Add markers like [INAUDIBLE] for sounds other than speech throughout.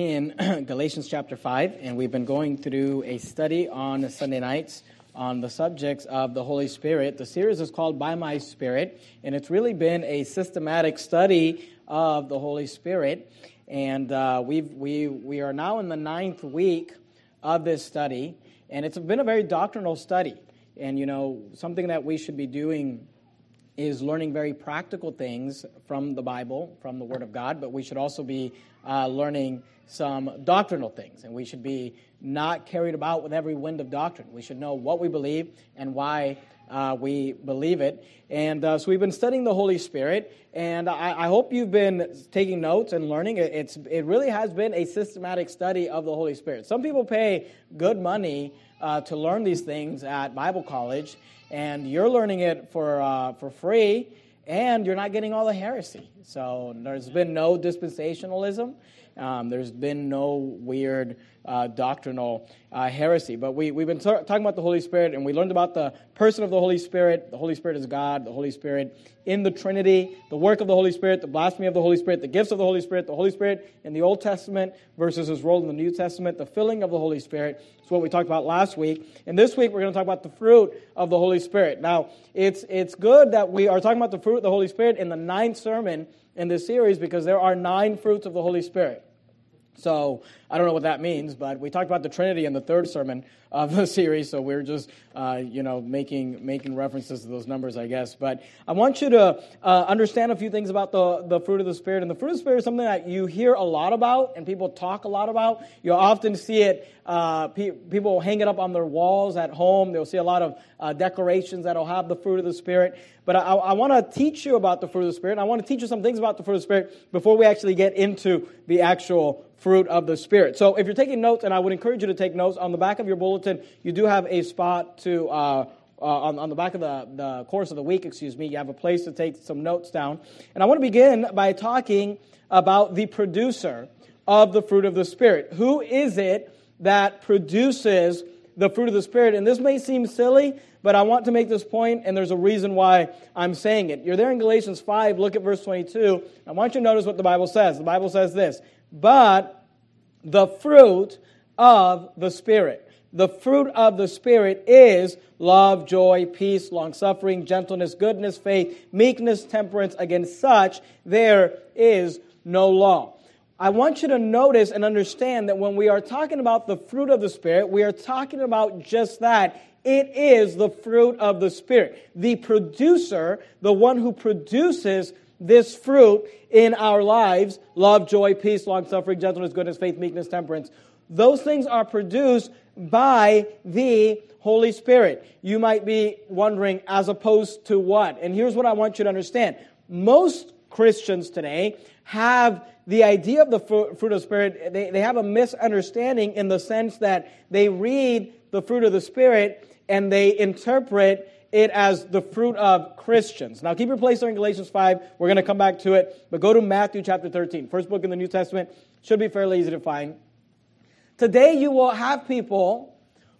in [CLEARS THROAT] Galatians chapter 5, and we've been going through a study on Sunday nights on the subjects of the Holy Spirit. The series is called By My Spirit, and it's really been a systematic study of the Holy Spirit. And uh, we've, we, we are now in the ninth week of this study, and it's been a very doctrinal study. And, you know, something that we should be doing is learning very practical things from the Bible, from the Word of God, but we should also be uh, learning some doctrinal things. And we should be not carried about with every wind of doctrine. We should know what we believe and why uh, we believe it. And uh, so we've been studying the Holy Spirit, and I, I, hope you've been taking notes and learning. It's, it really has been a systematic study of the Holy Spirit. Some people pay good money uh, to learn these things at Bible college, and you're learning it for, uh, for free, and you're not getting all the heresy. So there's been no dispensationalism. Um, there's been no weird uh, doctrinal uh, heresy. But we, we've been talking about the Holy Spirit, and we learned about the person of the Holy Spirit. The Holy Spirit is God, the Holy Spirit in the Trinity, the work of the Holy Spirit, the blasphemy of the Holy Spirit, the gifts of the Holy Spirit, the Holy Spirit in the Old Testament versus his role in the New Testament, the filling of the Holy Spirit. It's what we talked about last week. And this week, we're going to talk about the fruit of the Holy Spirit. Now, it's, it's good that we are talking about the fruit of the Holy Spirit in the ninth sermon in this series because there are nine fruits of the Holy Spirit. So I don't know what that means, but we talked about the Trinity in the third sermon of the series, so we're just uh, you know making making references to those numbers, I guess. But I want you to uh, understand a few things about the the fruit of the Spirit. And the fruit of the Spirit is something that you hear a lot about, and people talk a lot about. You'll often see it. Uh, pe- people hang it up on their walls at home. They'll see a lot of uh, decorations that'll have the fruit of the Spirit. But I, I want to teach you about the fruit of the Spirit. I want to teach you some things about the fruit of the Spirit before we actually get into the actual fruit of the Spirit. So if you're taking notes, and I would encourage you to take notes, on the back of your bulletin, you do have a spot to. Uh, uh, on, on, the back of the, the course of the week, excuse me, you have a place to take some notes down. And I want to begin by talking about the producer of the fruit of the Spirit. Who is it that produces the fruit of the Spirit? And this may seem silly, but I want to make this point, and there's a reason why I'm saying it. You're there in Galatians 5, look at verse 22. I want you to notice what the Bible says. The Bible says this but the fruit of the Spirit. The fruit of the Spirit is love, joy, peace, long suffering, gentleness, goodness, faith, meekness, temperance. Against such, there is no law. I want you to notice and understand that when we are talking about the fruit of the Spirit, we are talking about just that. It is the fruit of the Spirit. The producer, the one who produces this fruit in our lives love, joy, peace, long suffering, gentleness, goodness, faith, meekness, temperance those things are produced by the Holy Spirit. You might be wondering, as opposed to what? And here's what I want you to understand. Most Christians today have the idea of the fruit of the Spirit, they, they have a misunderstanding in the sense that they read the fruit of the Spirit and they interpret it as the fruit of Christians. Now, keep your place there in Galatians 5. We're going to come back to it. But go to Matthew chapter 13. First book in the New Testament. Should be fairly easy to find. Today, you will have people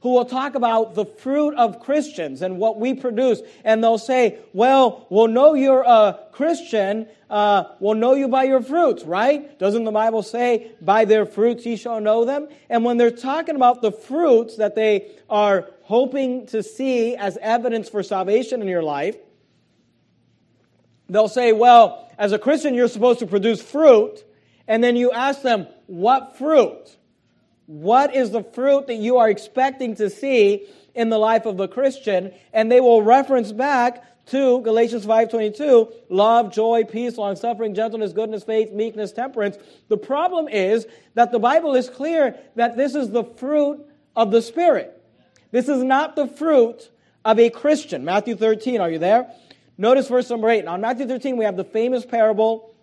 who will talk about the fruit of Christians and what we produce. And they'll say, well, we'll know you're a Christian. Uh, we'll know you by your fruits, right? Doesn't the Bible say, by their fruits ye shall know them? And when they're talking about the fruits that they are hoping to see as evidence for salvation in your life, they'll say, well, as a Christian, you're supposed to produce fruit. And then you ask them, what fruit? What is the fruit that you are expecting to see in the life of a Christian? And they will reference back to Galatians 5:22, love, joy, peace, long-suffering, gentleness, goodness, faith, meekness, temperance. The problem is that the Bible is clear that this is the fruit of the Spirit. This is not the fruit of a Christian. Matthew 13, are you there? Notice verse number 8. Now, in Matthew 13, we have the famous parable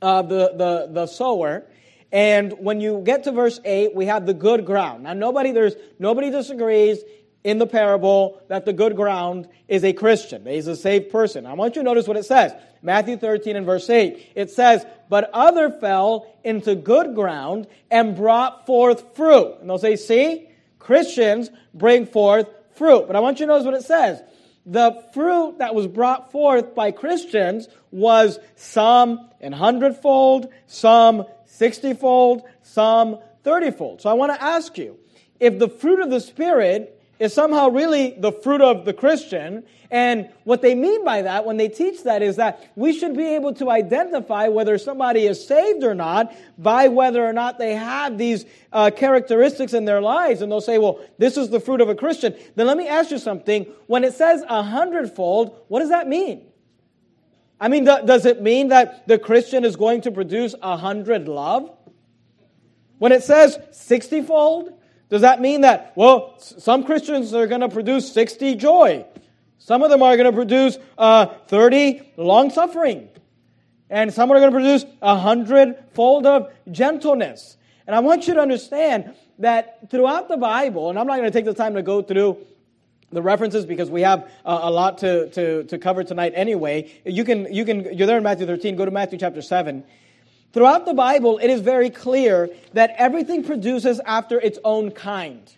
of the, the, the sower. And when you get to verse 8, we have the good ground. Now, nobody, there's, nobody disagrees in the parable that the good ground is a Christian. He's a saved person. I want you to notice what it says. Matthew 13 and verse 8. It says, But other fell into good ground and brought forth fruit. And they'll say, See, Christians bring forth fruit. But I want you to notice what it says. The fruit that was brought forth by Christians was some an hundredfold, some sixtyfold, some thirtyfold. So I want to ask you if the fruit of the Spirit is somehow really the fruit of the Christian. And what they mean by that when they teach that is that we should be able to identify whether somebody is saved or not by whether or not they have these uh, characteristics in their lives. And they'll say, well, this is the fruit of a Christian. Then let me ask you something. When it says a hundredfold, what does that mean? I mean, does it mean that the Christian is going to produce a hundred love? When it says sixtyfold, does that mean that, well, some Christians are going to produce 60 joy? Some of them are going to produce uh, 30 long suffering. And some are going to produce a hundredfold of gentleness. And I want you to understand that throughout the Bible, and I'm not going to take the time to go through the references because we have uh, a lot to, to, to cover tonight anyway. You can, you can, you're there in Matthew 13, go to Matthew chapter 7. Throughout the Bible, it is very clear that everything produces after its own kind.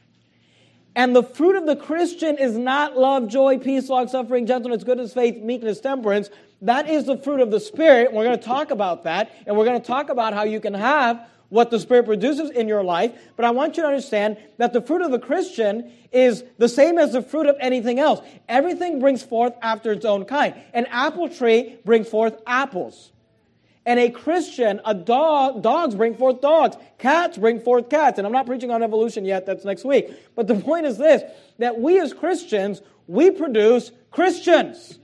And the fruit of the Christian is not love, joy, peace, long suffering, gentleness, goodness, faith, meekness, temperance. That is the fruit of the Spirit. We're going to talk about that, and we're going to talk about how you can have what the Spirit produces in your life. But I want you to understand that the fruit of the Christian is the same as the fruit of anything else. Everything brings forth after its own kind. An apple tree brings forth apples. And a Christian, a dog, dogs bring forth dogs. Cats bring forth cats. And I'm not preaching on evolution yet, that's next week. But the point is this that we as Christians, we produce Christians.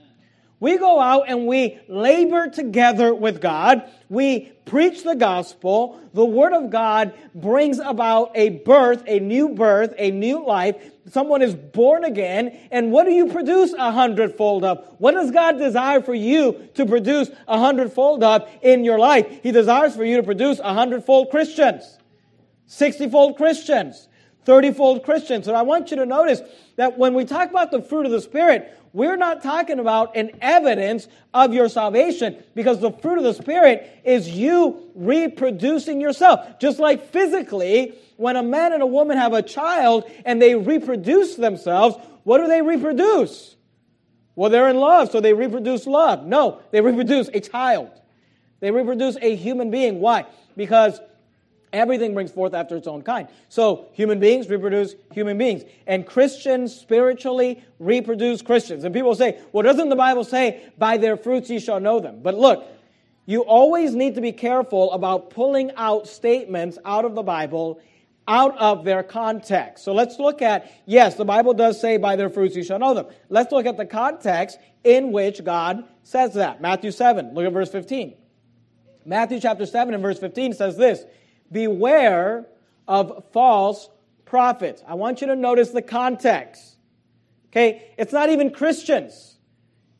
We go out and we labor together with God. We preach the gospel. The word of God brings about a birth, a new birth, a new life. Someone is born again. And what do you produce a hundredfold of? What does God desire for you to produce a hundredfold of in your life? He desires for you to produce a hundredfold Christians, sixtyfold Christians, thirtyfold Christians. And I want you to notice that when we talk about the fruit of the Spirit, we're not talking about an evidence of your salvation because the fruit of the Spirit is you reproducing yourself. Just like physically, when a man and a woman have a child and they reproduce themselves, what do they reproduce? Well, they're in love, so they reproduce love. No, they reproduce a child. They reproduce a human being. Why? Because Everything brings forth after its own kind. So human beings reproduce human beings. And Christians spiritually reproduce Christians. And people say, well, doesn't the Bible say, by their fruits ye shall know them? But look, you always need to be careful about pulling out statements out of the Bible out of their context. So let's look at, yes, the Bible does say, by their fruits you shall know them. Let's look at the context in which God says that. Matthew 7, look at verse 15. Matthew chapter 7 and verse 15 says this beware of false prophets. I want you to notice the context. Okay, it's not even Christians,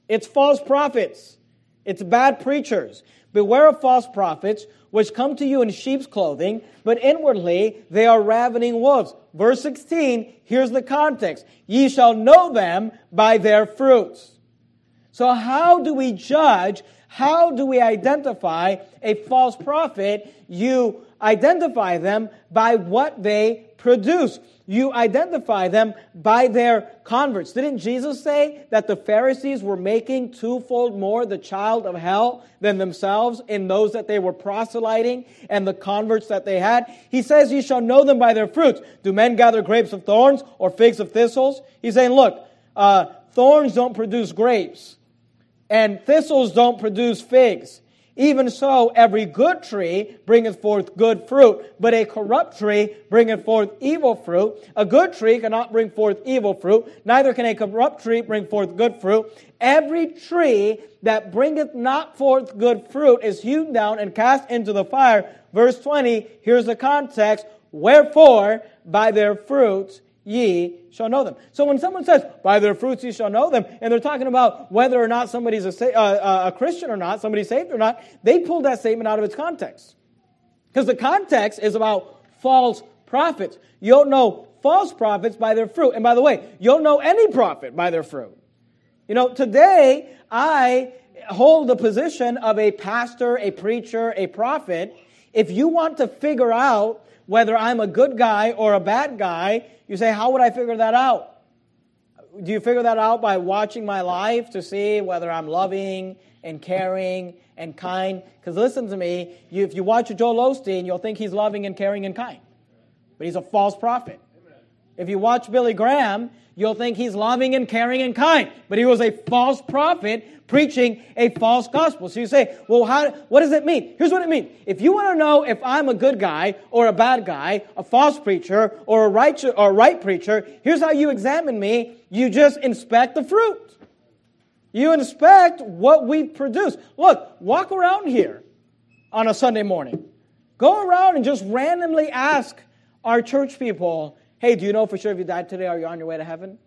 it's false prophets, it's bad preachers. Beware of false prophets, which come to you in sheep's clothing, but inwardly they are ravening wolves. Verse 16, here's the context. Ye shall know them by their fruits. So, how do we judge? How do we identify a false prophet? You identify them by what they produce. You identify them by their converts. Didn't Jesus say that the Pharisees were making twofold more the child of hell than themselves in those that they were proselyting and the converts that they had? He says, You shall know them by their fruits. Do men gather grapes of thorns or figs of thistles? He's saying, Look, uh, thorns don't produce grapes, and thistles don't produce figs. Even so, every good tree bringeth forth good fruit, but a corrupt tree bringeth forth evil fruit. A good tree cannot bring forth evil fruit, neither can a corrupt tree bring forth good fruit. Every tree that bringeth not forth good fruit is hewn down and cast into the fire. Verse 20, here's the context. Wherefore, by their fruits ye shall know them. So when someone says, by their fruits ye shall know them, and they're talking about whether or not somebody's a, uh, uh, a Christian or not, somebody's saved or not, they pulled that statement out of its context. Because the context is about false prophets. You'll know false prophets by their fruit. And by the way, you'll know any prophet by their fruit. You know, today I hold the position of a pastor, a preacher, a prophet. If you want to figure out whether I'm a good guy or a bad guy, you say, How would I figure that out? Do you figure that out by watching my life to see whether I'm loving and caring and kind. Because listen to me, you, if you watch Joel Osteen, you'll think he's loving and caring and kind. But he's a false prophet. If you watch Billy Graham, you'll think he's loving and caring and kind. But he was a false prophet preaching a false gospel. So you say, well, how, what does it mean? Here's what it means. If you want to know if I'm a good guy or a bad guy, a false preacher or a right, or a right preacher, here's how you examine me. You just inspect the fruit. You inspect what we produce. Look, walk around here on a Sunday morning. Go around and just randomly ask our church people, hey, do you know for sure if you died today, are you on your way to heaven?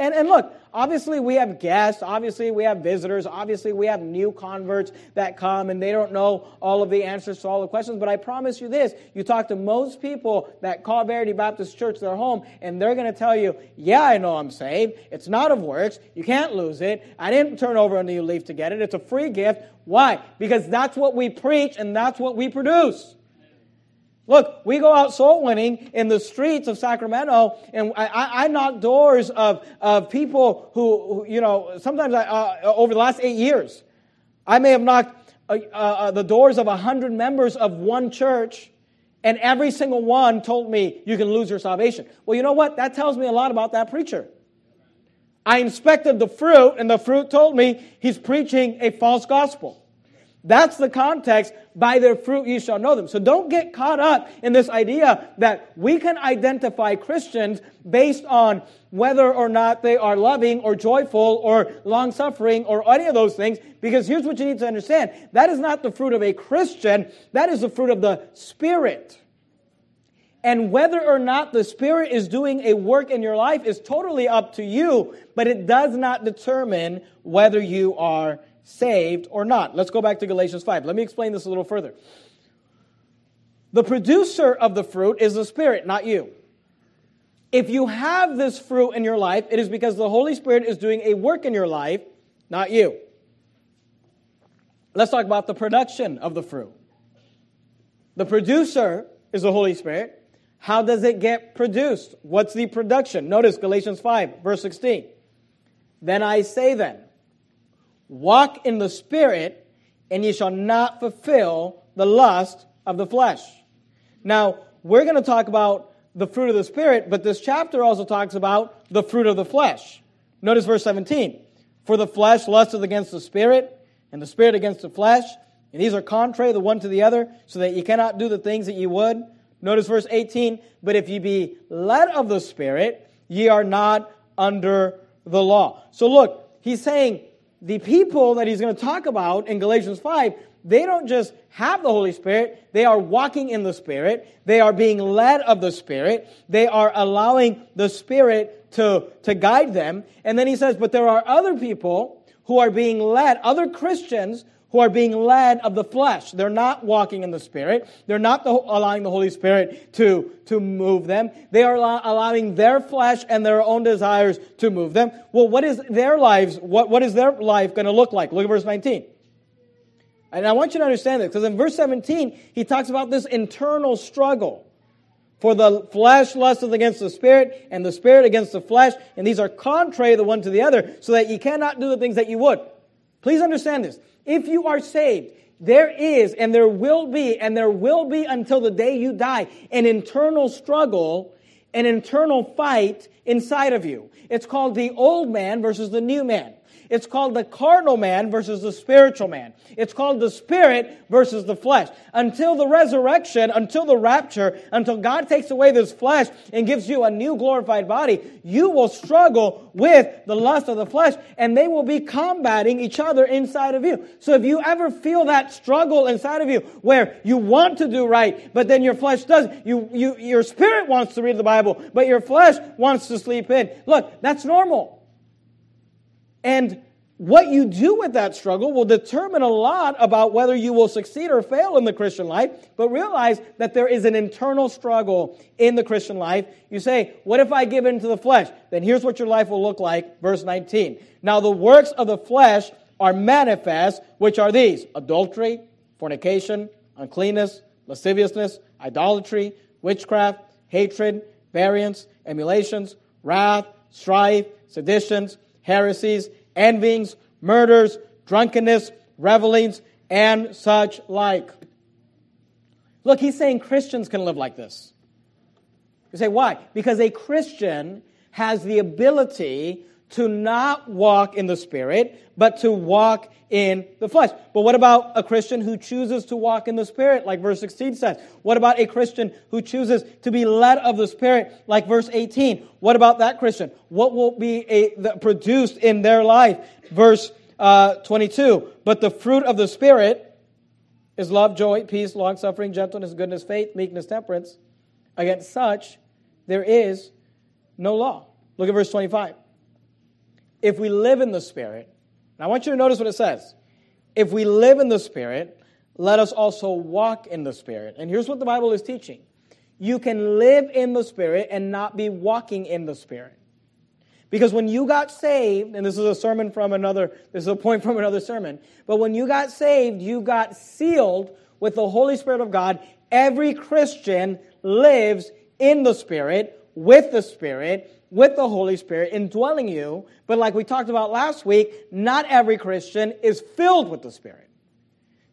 And, and look, obviously we have guests, obviously we have visitors, obviously we have new converts that come and they don't know all of the answers to all the questions. But I promise you this you talk to most people that call Verity Baptist Church their home, and they're going to tell you, Yeah, I know I'm saved. It's not of works. You can't lose it. I didn't turn over until you leave to get it. It's a free gift. Why? Because that's what we preach and that's what we produce. Look, we go out soul winning in the streets of Sacramento, and I, I knock doors of, of people who, who you know, sometimes I, uh, over the last eight years, I may have knocked uh, uh, the doors of a hundred members of one church, and every single one told me you can lose your salvation. Well, you know what? That tells me a lot about that preacher. I inspected the fruit, and the fruit told me he's preaching a false gospel. That's the context. By their fruit you shall know them. So don't get caught up in this idea that we can identify Christians based on whether or not they are loving or joyful or long suffering or any of those things. Because here's what you need to understand that is not the fruit of a Christian, that is the fruit of the Spirit. And whether or not the Spirit is doing a work in your life is totally up to you, but it does not determine whether you are saved or not. Let's go back to Galatians 5. Let me explain this a little further. The producer of the fruit is the Spirit, not you. If you have this fruit in your life, it is because the Holy Spirit is doing a work in your life, not you. Let's talk about the production of the fruit. The producer is the Holy Spirit. How does it get produced? What's the production? Notice Galatians 5, verse 16. Then I say then, Walk in the Spirit, and ye shall not fulfill the lust of the flesh. Now, we're going to talk about the fruit of the Spirit, but this chapter also talks about the fruit of the flesh. Notice verse 17. For the flesh lusteth against the Spirit, and the Spirit against the flesh, and these are contrary the one to the other, so that ye cannot do the things that ye would. Notice verse 18. But if ye be led of the Spirit, ye are not under the law. So look, he's saying the people that he's going to talk about in Galatians 5, they don't just have the Holy Spirit, they are walking in the Spirit, they are being led of the Spirit, they are allowing the Spirit to, to guide them. And then he says, but there are other people who are being led, other Christians who are being led of the flesh. They're not walking in the Spirit. They're not the, allowing the Holy Spirit to, to move them. They are allowing their flesh and their own desires to move them. Well, what is their lives, what, what is their life going to look like? Look at verse 19. And I want you to understand this, because in verse 17, he talks about this internal struggle. For the flesh lusteth against the spirit, and the spirit against the flesh, and these are contrary the one to the other, so that ye cannot do the things that you would. Please understand this. If you are saved, there is and there will be, and there will be until the day you die, an internal struggle, an internal fight inside of you. It's called the old man versus the new man. It's called the carnal man versus the spiritual man. It's called the spirit versus the flesh. Until the resurrection, until the rapture, until God takes away this flesh and gives you a new glorified body, you will struggle with the lust of the flesh and they will be combating each other inside of you. So if you ever feel that struggle inside of you where you want to do right, but then your flesh does, you, you, your spirit wants to read the Bible, but your flesh wants to sleep in. Look, that's normal. And what you do with that struggle will determine a lot about whether you will succeed or fail in the Christian life. But realize that there is an internal struggle in the Christian life. You say, What if I give in to the flesh? Then here's what your life will look like. Verse 19. Now the works of the flesh are manifest, which are these adultery, fornication, uncleanness, lasciviousness, idolatry, witchcraft, hatred, variance, emulations, wrath, strife, seditions heresies, envyings, murders, drunkenness, revelings, and such like. Look, he's saying Christians can live like this. You say, why? Because a Christian has the ability to not walk in the Spirit, but to walk in the flesh. But what about a Christian who chooses to walk in the Spirit, like verse 16 says? What about a Christian who chooses to be led of the Spirit, like verse 18? What about that Christian? What will be a, the, produced in their life? Verse uh, 22. But the fruit of the Spirit is love, joy, peace, long suffering, gentleness, goodness, faith, meekness, temperance. Against such, there is no law. Look at verse 25. If we live in the Spirit, and I want you to notice what it says. If we live in the Spirit, let us also walk in the Spirit. And here's what the Bible is teaching you can live in the Spirit and not be walking in the Spirit. Because when you got saved, and this is a sermon from another, this is a point from another sermon, but when you got saved, you got sealed with the Holy Spirit of God. Every Christian lives in the Spirit, with the Spirit, with the Holy Spirit indwelling you. But like we talked about last week, not every Christian is filled with the Spirit.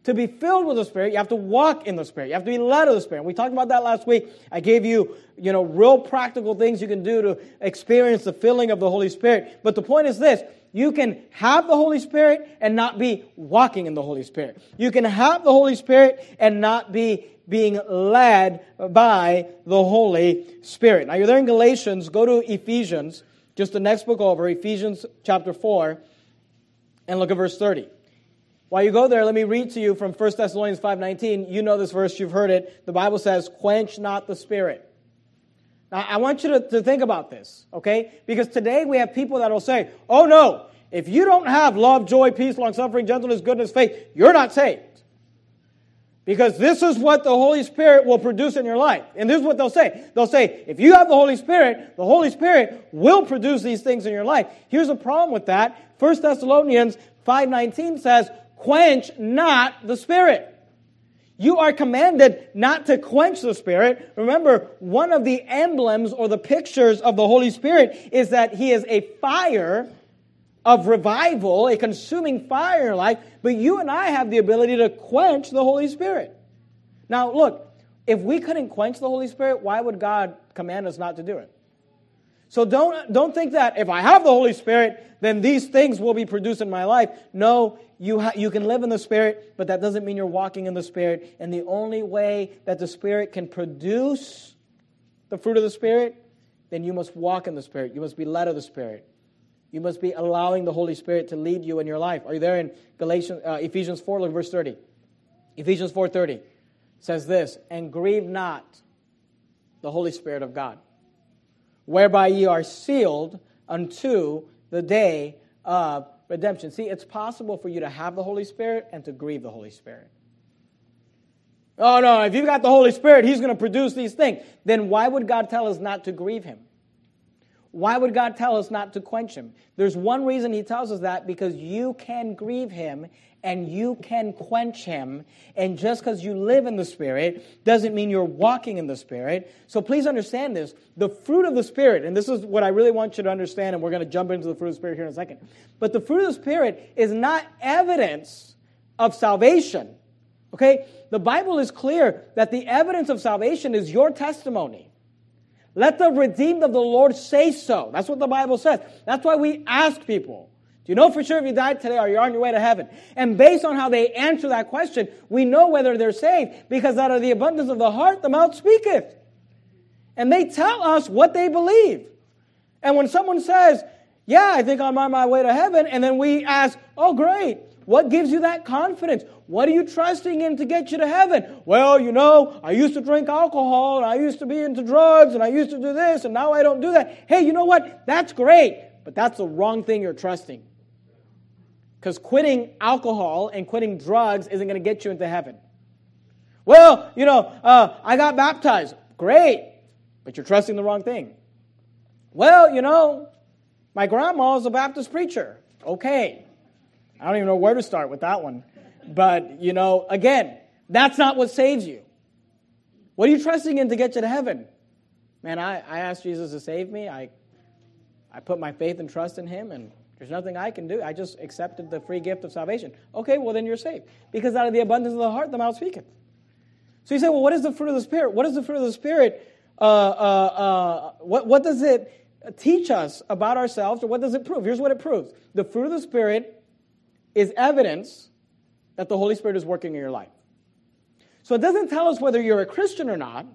To be filled with the Spirit, you have to walk in the Spirit. You have to be led of the Spirit. We talked about that last week. I gave you, you know, real practical things you can do to experience the filling of the Holy Spirit. But the point is this you can have the Holy Spirit and not be walking in the Holy Spirit. You can have the Holy Spirit and not be being led by the Holy Spirit. Now you're there in Galatians, go to Ephesians, just the next book over, Ephesians chapter 4, and look at verse 30. While you go there, let me read to you from 1 Thessalonians 5:19. You know this verse, you've heard it. The Bible says, "Quench not the spirit." Now, I want you to, to think about this, okay? Because today we have people that will say, "Oh no, if you don't have love, joy, peace, long suffering, gentleness, goodness, faith, you're not saved." Because this is what the Holy Spirit will produce in your life. And this is what they'll say. They'll say, if you have the Holy Spirit, the Holy Spirit will produce these things in your life. Here's the problem with that. 1 Thessalonians 5.19 says, quench not the Spirit. You are commanded not to quench the Spirit. Remember, one of the emblems or the pictures of the Holy Spirit is that He is a fire of revival, a consuming fire in your life, but you and I have the ability to quench the Holy Spirit. Now, look, if we couldn't quench the Holy Spirit, why would God command us not to do it? So don't, don't think that if I have the Holy Spirit, then these things will be produced in my life. No, you, ha- you can live in the Spirit, but that doesn't mean you're walking in the Spirit. And the only way that the Spirit can produce the fruit of the Spirit, then you must walk in the Spirit. You must be led of the Spirit. You must be allowing the Holy Spirit to lead you in your life. Are you there in Galatians, uh, Ephesians 4, look verse 30. Ephesians 4.30 says this, And grieve not the Holy Spirit of God, whereby ye are sealed unto the day of redemption. See, it's possible for you to have the Holy Spirit and to grieve the Holy Spirit. Oh, no, if you've got the Holy Spirit, He's going to produce these things. Then why would God tell us not to grieve Him? Why would God tell us not to quench him? There's one reason he tells us that because you can grieve him and you can quench him. And just because you live in the Spirit doesn't mean you're walking in the Spirit. So please understand this. The fruit of the Spirit, and this is what I really want you to understand, and we're going to jump into the fruit of the Spirit here in a second. But the fruit of the Spirit is not evidence of salvation. Okay? The Bible is clear that the evidence of salvation is your testimony. Let the redeemed of the Lord say so. That's what the Bible says. That's why we ask people. Do you know for sure if you died today, are you on your way to heaven? And based on how they answer that question, we know whether they're saved because out of the abundance of the heart, the mouth speaketh. And they tell us what they believe. And when someone says, Yeah, I think I'm on my way to heaven, and then we ask, Oh, great. What gives you that confidence? What are you trusting in to get you to heaven? Well, you know, I used to drink alcohol and I used to be into drugs and I used to do this and now I don't do that. Hey, you know what? That's great, but that's the wrong thing you're trusting. Because quitting alcohol and quitting drugs isn't going to get you into heaven. Well, you know, uh, I got baptized. Great, but you're trusting the wrong thing. Well, you know, my grandma is a Baptist preacher. Okay, I don't even know where to start with that one. But, you know, again, that's not what saves you. What are you trusting in to get you to heaven? Man, I, I asked Jesus to save me. I, I put my faith and trust in him, and There's nothing I can do. I just accepted the free gift of salvation. Okay, well, then you're saved. Because out of the abundance of the heart, the mouth speaketh. So you say, well, what is the fruit of the Spirit? What is the fruit of the Spirit? Uh, uh, uh, what, what does it teach us about ourselves, or what does it prove? Here's what it proves the fruit of the Spirit is evidence that the Holy Spirit is working in your life. So it doesn't tell us whether you're a Christian or not.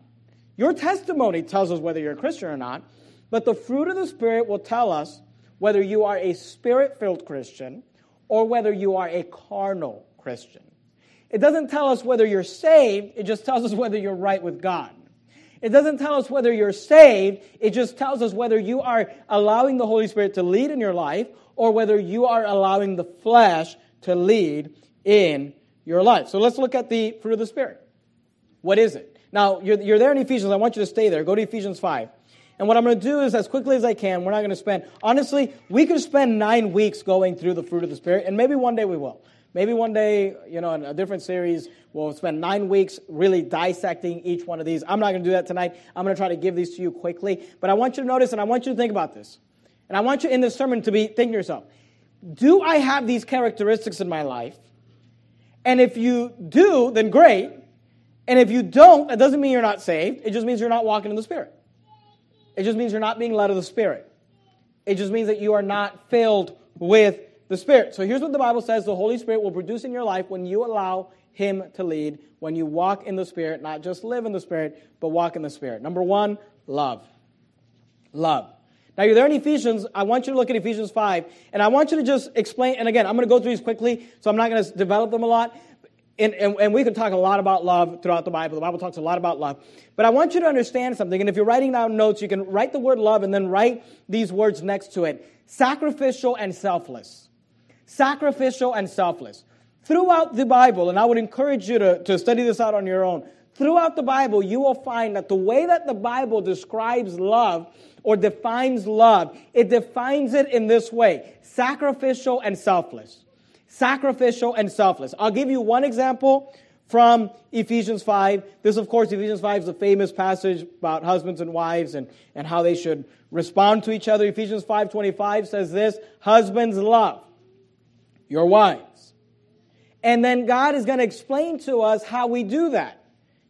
Your testimony tells us whether you're a Christian or not. But the fruit of the Spirit will tell us whether you are a spirit filled Christian or whether you are a carnal Christian. It doesn't tell us whether you're saved, it just tells us whether you're right with God. It doesn't tell us whether you're saved, it just tells us whether you are allowing the Holy Spirit to lead in your life or whether you are allowing the flesh to lead in your life. So let's look at the fruit of the Spirit. What is it? Now, you're, you're there in Ephesians. I want you to stay there. Go to Ephesians 5. And what I'm going to do is, as quickly as I can, we're not going to spend, honestly, we could spend nine weeks going through the fruit of the Spirit, and maybe one day we will. Maybe one day, you know, in a different series, we'll spend nine weeks really dissecting each one of these. I'm not going to do that tonight. I'm going to try to give these to you quickly. But I want you to notice, and I want you to think about this. And I want you in this sermon to be thinking to yourself, do I have these characteristics in my life? And if you do, then great. And if you don't, that doesn't mean you're not saved. It just means you're not walking in the Spirit. It just means you're not being led of the Spirit. It just means that you are not filled with the Spirit. So here's what the Bible says the Holy Spirit will produce in your life when you allow Him to lead, when you walk in the Spirit, not just live in the Spirit, but walk in the Spirit. Number one, love. Love. Now you're there in Ephesians. I want you to look at Ephesians 5, and I want you to just explain. And again, I'm going to go through these quickly, so I'm not going to develop them a lot and, and, and, we can talk a lot about love throughout the Bible. The Bible talks a lot about love. But I want you to understand something. And if you're writing down notes, you can write the word love and then write these words next to it sacrificial and selfless. Sacrificial and selfless. Throughout the Bible, and I would encourage you to, to study this out on your own. Throughout the Bible, you will find that the way that the Bible describes love or defines love, it defines it in this way sacrificial and selfless sacrificial, and selfless. I'll give you one example from Ephesians 5. This, of course, Ephesians 5 is a famous passage about husbands and wives and, and how they should respond to each other. Ephesians 5.25 says this, Husbands, love your wives. And then God is going to explain to us how we do that.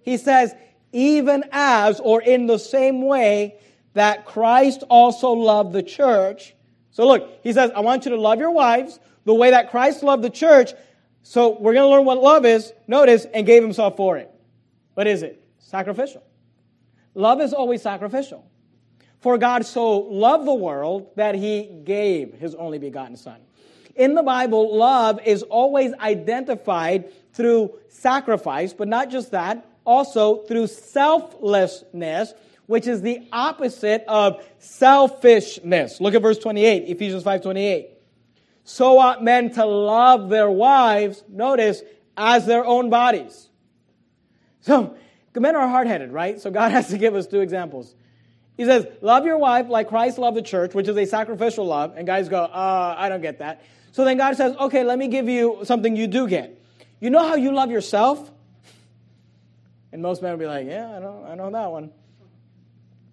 He says, even as, or in the same way, that Christ also loved the church. So look, he says, I want you to love your wives the way that Christ loved the church. So we're going to learn what love is, notice, and gave himself for it. What is it? Sacrificial. Love is always sacrificial. For God so loved the world that he gave his only begotten Son. In the Bible, love is always identified through sacrifice, but not just that, also through selflessness, which is the opposite of selfishness. Look at verse 28, Ephesians 5 28 so ought men to love their wives, notice, as their own bodies. So, men are hard headed, right? So, God [LAUGHS] has to give us two examples. He says, Love your wife like Christ loved the church, which is a sacrificial love. And guys go, uh, I don't get that. So then God says, Okay, let me give you something you do get. You know how you love yourself? And most men will be like, Yeah, I know, I know that one.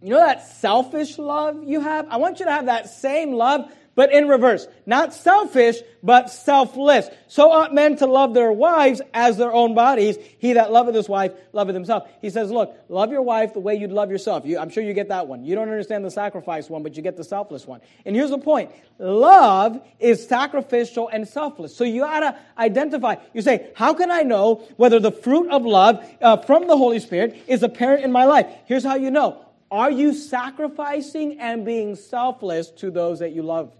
You know that selfish love you have? I want you to have that same love but in reverse. Not selfish, but selfless. So ought men to love their wives as their own bodies. He that loveth his wife loveth himself. He says, look, love your wife the way you'd love yourself. You, I'm sure you get that one. You don't understand the sacrifice one, but you get the selfless one. And here's the point. Love is sacrificial and selfless. So you ought to identify. You say, how can I know whether the fruit of love uh, from the Holy Spirit is apparent in my life? Here's how you know. Are you sacrificing and being selfless to those that you love?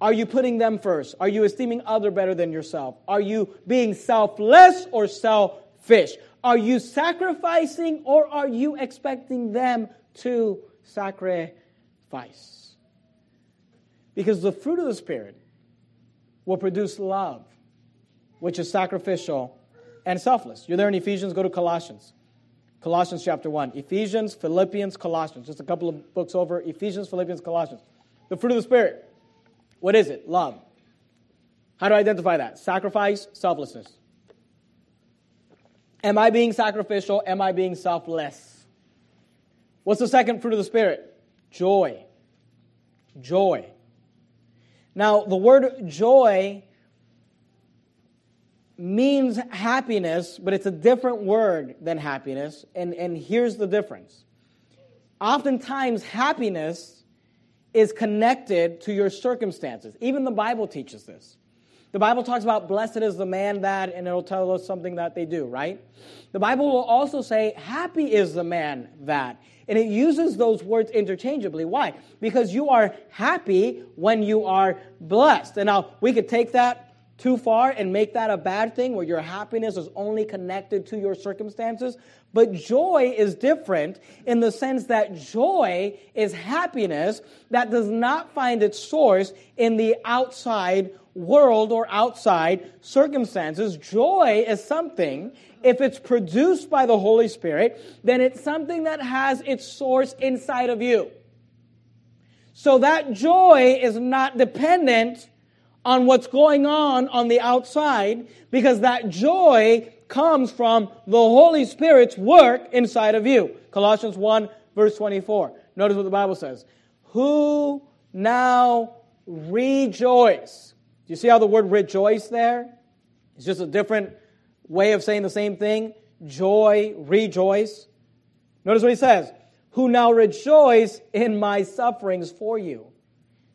Are you putting them first? Are you esteeming other better than yourself? Are you being selfless or selfish? Are you sacrificing or are you expecting them to sacrifice? Because the fruit of the Spirit will produce love, which is sacrificial and selfless. You're there in Ephesians, go to Colossians. Colossians chapter 1. Ephesians, Philippians, Colossians. Just a couple of books over. Ephesians, Philippians, Colossians. The fruit of the Spirit. What is it? Love. How do I identify that? Sacrifice, selflessness. Am I being sacrificial? Am I being selfless? What's the second fruit of the Spirit? Joy. Joy. Now, the word joy means happiness, but it's a different word than happiness. And, and here's the difference. Oftentimes, happiness is connected to your circumstances. Even the Bible teaches this. The Bible talks about blessed is the man that, and it'll tell us something that they do, right? The Bible will also say, happy is the man that. And it uses those words interchangeably. Why? Because you are happy when you are blessed. And now we could take that too far and make that a bad thing where your happiness is only connected to your circumstances. But joy is different in the sense that joy is happiness that does not find its source in the outside world or outside circumstances. Joy is something, if it's produced by the Holy Spirit, then it's something that has its source inside of you. So that joy is not dependent on what's going on on the outside because that joy comes from the Holy Spirit's work inside of you. Colossians 1, verse 24. Notice what the Bible says. Who now rejoice. Do you see how the word rejoice there? It's just a different way of saying the same thing. Joy, rejoice. Notice what he says. Who now rejoice in my sufferings for you.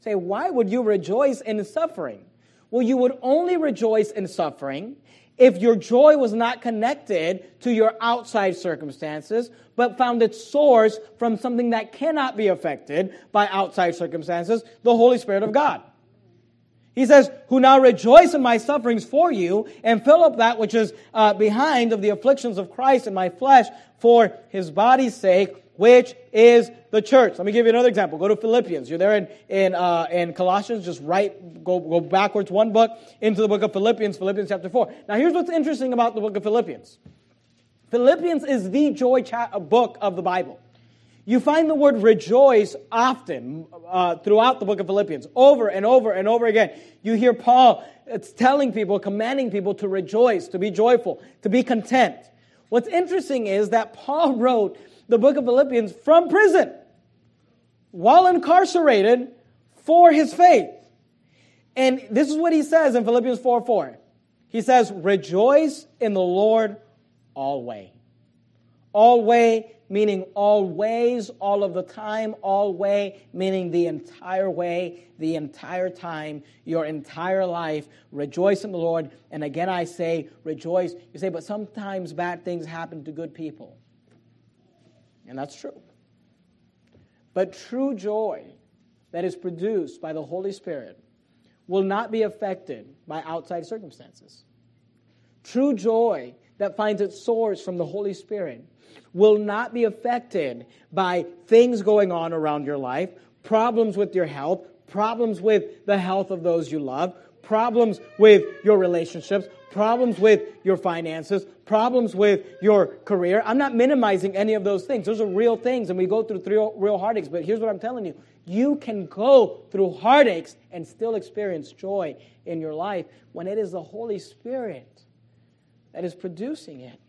Say, why would you rejoice in suffering? Well, you would only rejoice in suffering if your joy was not connected to your outside circumstances, but found its source from something that cannot be affected by outside circumstances, the Holy Spirit of God. He says, Who now rejoice in my sufferings for you, and fill up that which is uh, behind of the afflictions of Christ in my flesh for his body's sake, which is the church. Let me give you another example. Go to Philippians. You're there in, in, uh, in Colossians, just right, go, go backwards one book into the book of Philippians, Philippians chapter 4. Now, here's what's interesting about the book of Philippians Philippians is the joy cha- book of the Bible. You find the word rejoice often uh, throughout the book of Philippians, over and over and over again. You hear Paul it's telling people, commanding people to rejoice, to be joyful, to be content. What's interesting is that Paul [LAUGHS] wrote the book of Philippians from prison while incarcerated for his faith. And this is what he says in Philippians 4 4. He says, Rejoice in the Lord always. Always meaning always, all of the time, all way, meaning the entire way, the entire time, your entire life. Rejoice in the Lord. And again, I say, rejoice. You say, but sometimes bad things happen to good people. And that's true. But true joy that is produced by the Holy Spirit will not be affected by outside circumstances. True joy that finds its source from the Holy Spirit will not be affected by things going on around your life, problems with your health, problems with the health of those you love, problems with your relationships, problems with your finances, problems with your career. I'm not minimizing any of those things. Those are real things, and we go through real heartaches. But here's what I'm telling you you can go through heartaches and still experience joy in your life when it is the Holy Spirit that is producing it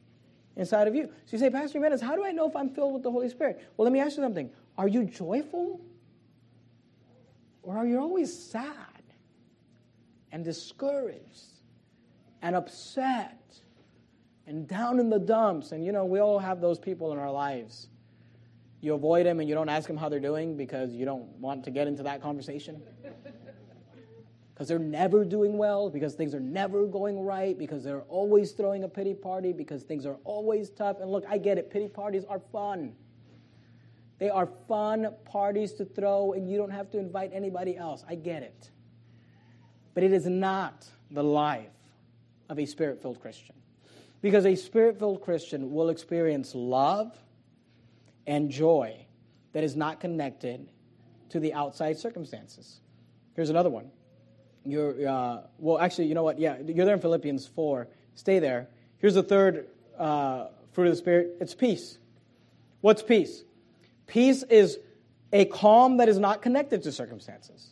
inside of you. So you say, Pastor Jimenez, how do I know if I'm filled with the Holy Spirit? Well, let me ask you something. Are you joyful? Or are you always sad and discouraged and upset and down in the dumps? And you know, we all have those people in our lives. You avoid them and you don't ask them how they're doing because you don't want to get into that conversation [LAUGHS] because they're never doing well, because things are never going right, because they're always throwing a pity party, because things are always tough. And look, I get it, pity parties are fun. They are fun parties to throw, and you don't have to invite anybody else. I get it. But it is not the life of a spirit filled Christian. Because a spirit filled Christian will experience love and joy that is not connected to the outside circumstances. Here's another one you're, uh, well, actually, you know what? Yeah, you're there in Philippians 4. Stay there. Here's the third uh, fruit of the Spirit it's peace. What's peace? Peace is a calm that is not connected to circumstances.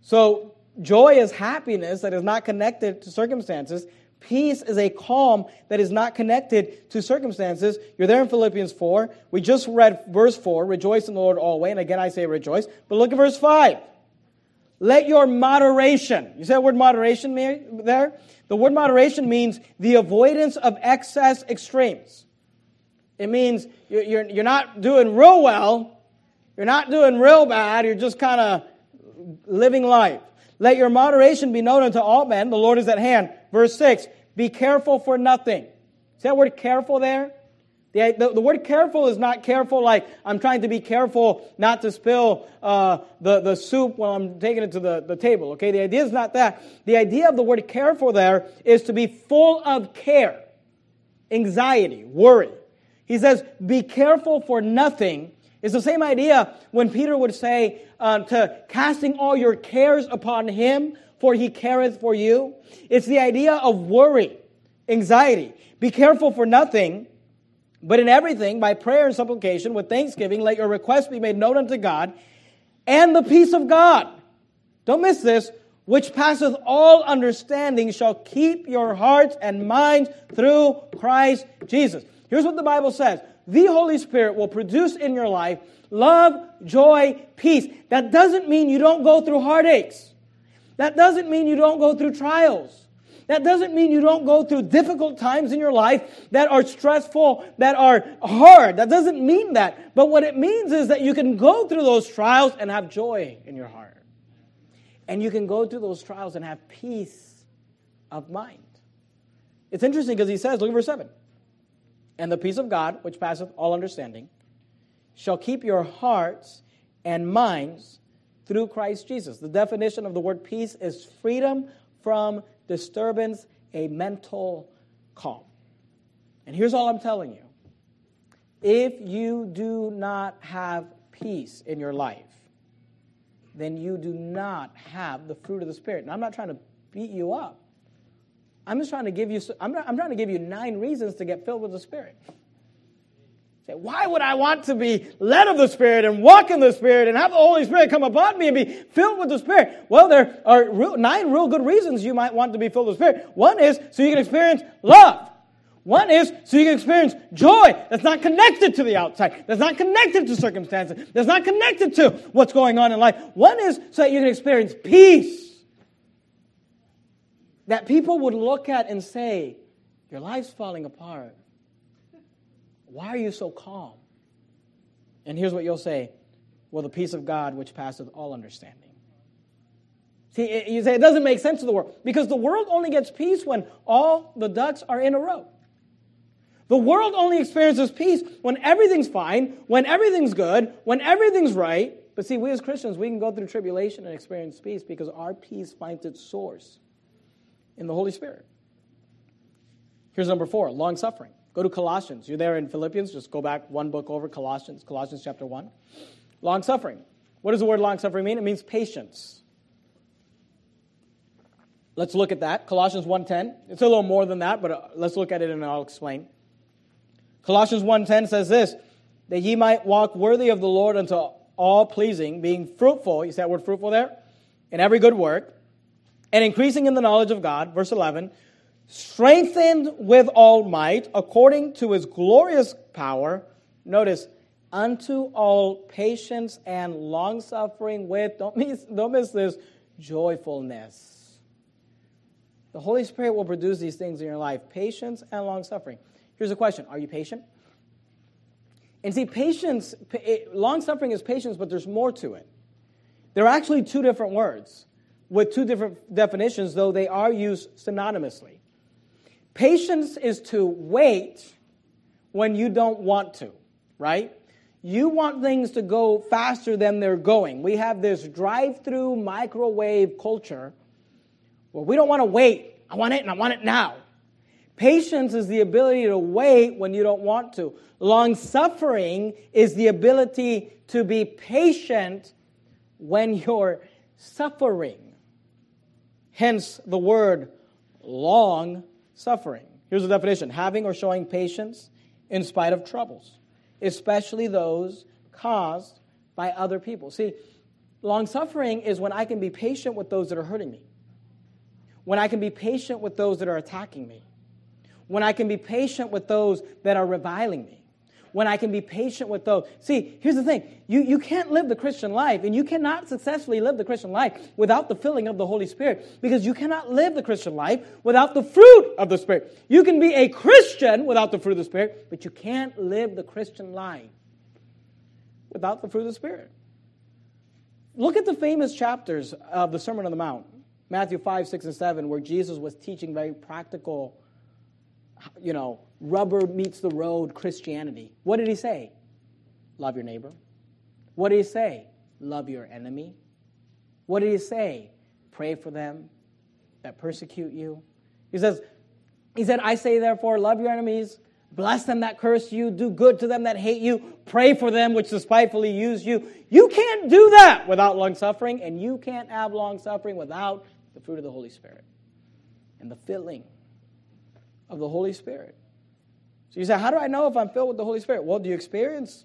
So, joy is happiness that is not connected to circumstances. Peace is a calm that is not connected to circumstances. You're there in Philippians 4. We just read verse 4 Rejoice in the Lord always. And again, I say rejoice. But look at verse 5. let your moderation, you say the word moderation there? The word moderation means the avoidance of excess extremes. It means you're, you're not doing real well, you're not doing real bad, you're just kind of living life. Let your moderation be known unto all men, the Lord is at hand. Verse 6 Be careful for nothing. See that word careful there? The, the, the, word careful is not careful like I'm trying to be careful not to spill uh, the, the soup while I'm taking it to the, the table. Okay, the idea is not that. The idea of the word careful there is to be full of care, anxiety, worry. He says, be careful for nothing. It's the same idea when Peter would say uh, to casting all your cares upon him, for he careth for you. It's the idea of worry, anxiety. Be careful for nothing but in everything, by prayer and supplication, with thanksgiving, let your requests be made known unto God, and the peace of God. Don't miss this, which passeth all understanding, shall keep your hearts and minds through Christ Jesus. Here's what the Bible says the Holy Spirit will produce in your life love, joy, peace. That doesn't mean you don't go through heartaches. That doesn't mean you don't go through trials. That doesn't mean you don't go through difficult times in your life that are stressful, that are hard. That doesn't mean that. But what it means is that you can go through those trials and have joy in your heart. And you can go through those trials and have peace of mind. It's interesting because he says, look at verse 7. And the peace of God, which passeth all understanding, shall keep your hearts and minds through Christ Jesus. The definition of the word peace is freedom from disturbance, a mental calm. And here's all I'm telling you if you do not have peace in your life, then you do not have the fruit of the Spirit. And I'm not trying to beat you up. I'm just trying to give you, I'm, I'm trying to give you nine reasons to get filled with the Spirit. Say, why would I want to be led of the Spirit and walk in the Spirit and have the Holy Spirit come upon me and be filled with the Spirit? Well, there are real, nine real good reasons you might want to be filled with the Spirit. One is so you can experience love. One is so you can experience joy that's not connected to the outside, that's not connected to circumstances, that's not connected to what's going on in life. One is so that you can experience peace. That people would look at and say, Your life's falling apart. Why are you so calm? And here's what you'll say Well, the peace of God which passeth all understanding. See, you say it doesn't make sense to the world because the world only gets peace when all the ducks are in a row. The world only experiences peace when everything's fine, when everything's good, when everything's right. But see, we as Christians, we can go through tribulation and experience peace because our peace finds its source in the Holy Spirit. Here's number four long suffering. Go to Colossians. You're there in Philippians. Just go back one book over, Colossians, Colossians chapter 1. Long suffering. What does the word long suffering mean? It means patience. Let's look at that. Colossians 1:10. It's a little more than that, but uh, let's look at it and I'll explain. Colossians 1:10 says this, that ye might walk worthy of the Lord unto all pleasing, being fruitful, you see that word fruitful there? In every good work, and increasing in the knowledge of God, verse 11, strengthened with all might according to his glorious power. Notice, unto all patience and long suffering with, don't miss, don't miss this, joyfulness. The Holy Spirit will produce these things in your life patience and long suffering. Here's a question Are you patient? And see, patience, long suffering is patience, but there's more to it. There are actually two different words with two different definitions, though they are used synonymously. Patience is to wait when you don't want to, right? You want things to go faster than they're going. We have this drive through microwave culture where we don't want to wait. I want it and I want it now. Patience is the ability to wait when you don't want to. Long suffering is the ability to be patient when you're suffering. Hence the word long suffering. Here's the definition having or showing patience in spite of troubles, especially those caused by other people. See, long suffering is when I can be patient with those that are hurting me, when I can be patient with those that are attacking me, when I can be patient with those that are reviling me, when I can be patient with those. See, here's the thing you, you can't live the Christian life, and you cannot successfully live the Christian life without the filling of the Holy Spirit, because you cannot live the Christian life without the fruit of the Spirit. You can be a Christian without the fruit of the Spirit, but you can't live the Christian life without the fruit of the Spirit. Look at the famous chapters of the Sermon on the Mount, Matthew 5, 6, and 7, where Jesus was teaching very practical, you know, rubber meets the road Christianity. What did he say? Love your neighbor. What did he say? Love your enemy. What did he say? Pray for them that persecute you. He says, he said, I say therefore, love your enemies, Bless them that curse you. Do good to them that hate you. Pray for them which despitefully use you. You can't do that without long suffering, and you can't have long suffering without the fruit of the Holy Spirit and the filling of the Holy Spirit. So you say, How do I know if I'm filled with the Holy Spirit? Well, do you experience